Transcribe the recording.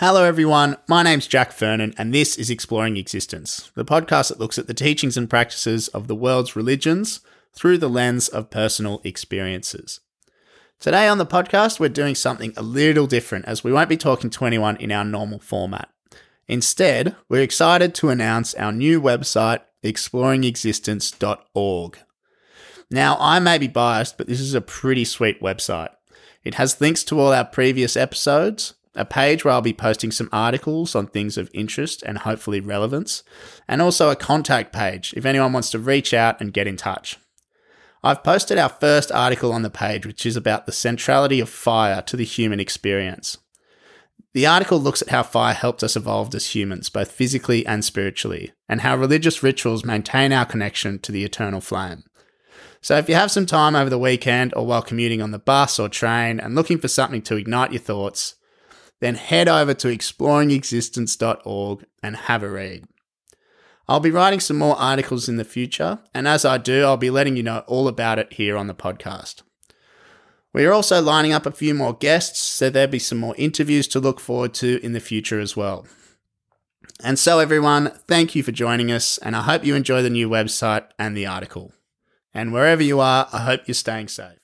Hello, everyone. My name's Jack Fernan, and this is Exploring Existence, the podcast that looks at the teachings and practices of the world's religions through the lens of personal experiences. Today on the podcast, we're doing something a little different as we won't be talking to anyone in our normal format. Instead, we're excited to announce our new website, exploringexistence.org. Now, I may be biased, but this is a pretty sweet website. It has links to all our previous episodes, a page where I'll be posting some articles on things of interest and hopefully relevance, and also a contact page if anyone wants to reach out and get in touch. I've posted our first article on the page, which is about the centrality of fire to the human experience. The article looks at how fire helped us evolve as humans, both physically and spiritually, and how religious rituals maintain our connection to the eternal flame. So, if you have some time over the weekend or while commuting on the bus or train and looking for something to ignite your thoughts, then head over to exploringexistence.org and have a read. I'll be writing some more articles in the future, and as I do, I'll be letting you know all about it here on the podcast. We are also lining up a few more guests, so there'll be some more interviews to look forward to in the future as well. And so, everyone, thank you for joining us, and I hope you enjoy the new website and the article. And wherever you are, I hope you're staying safe.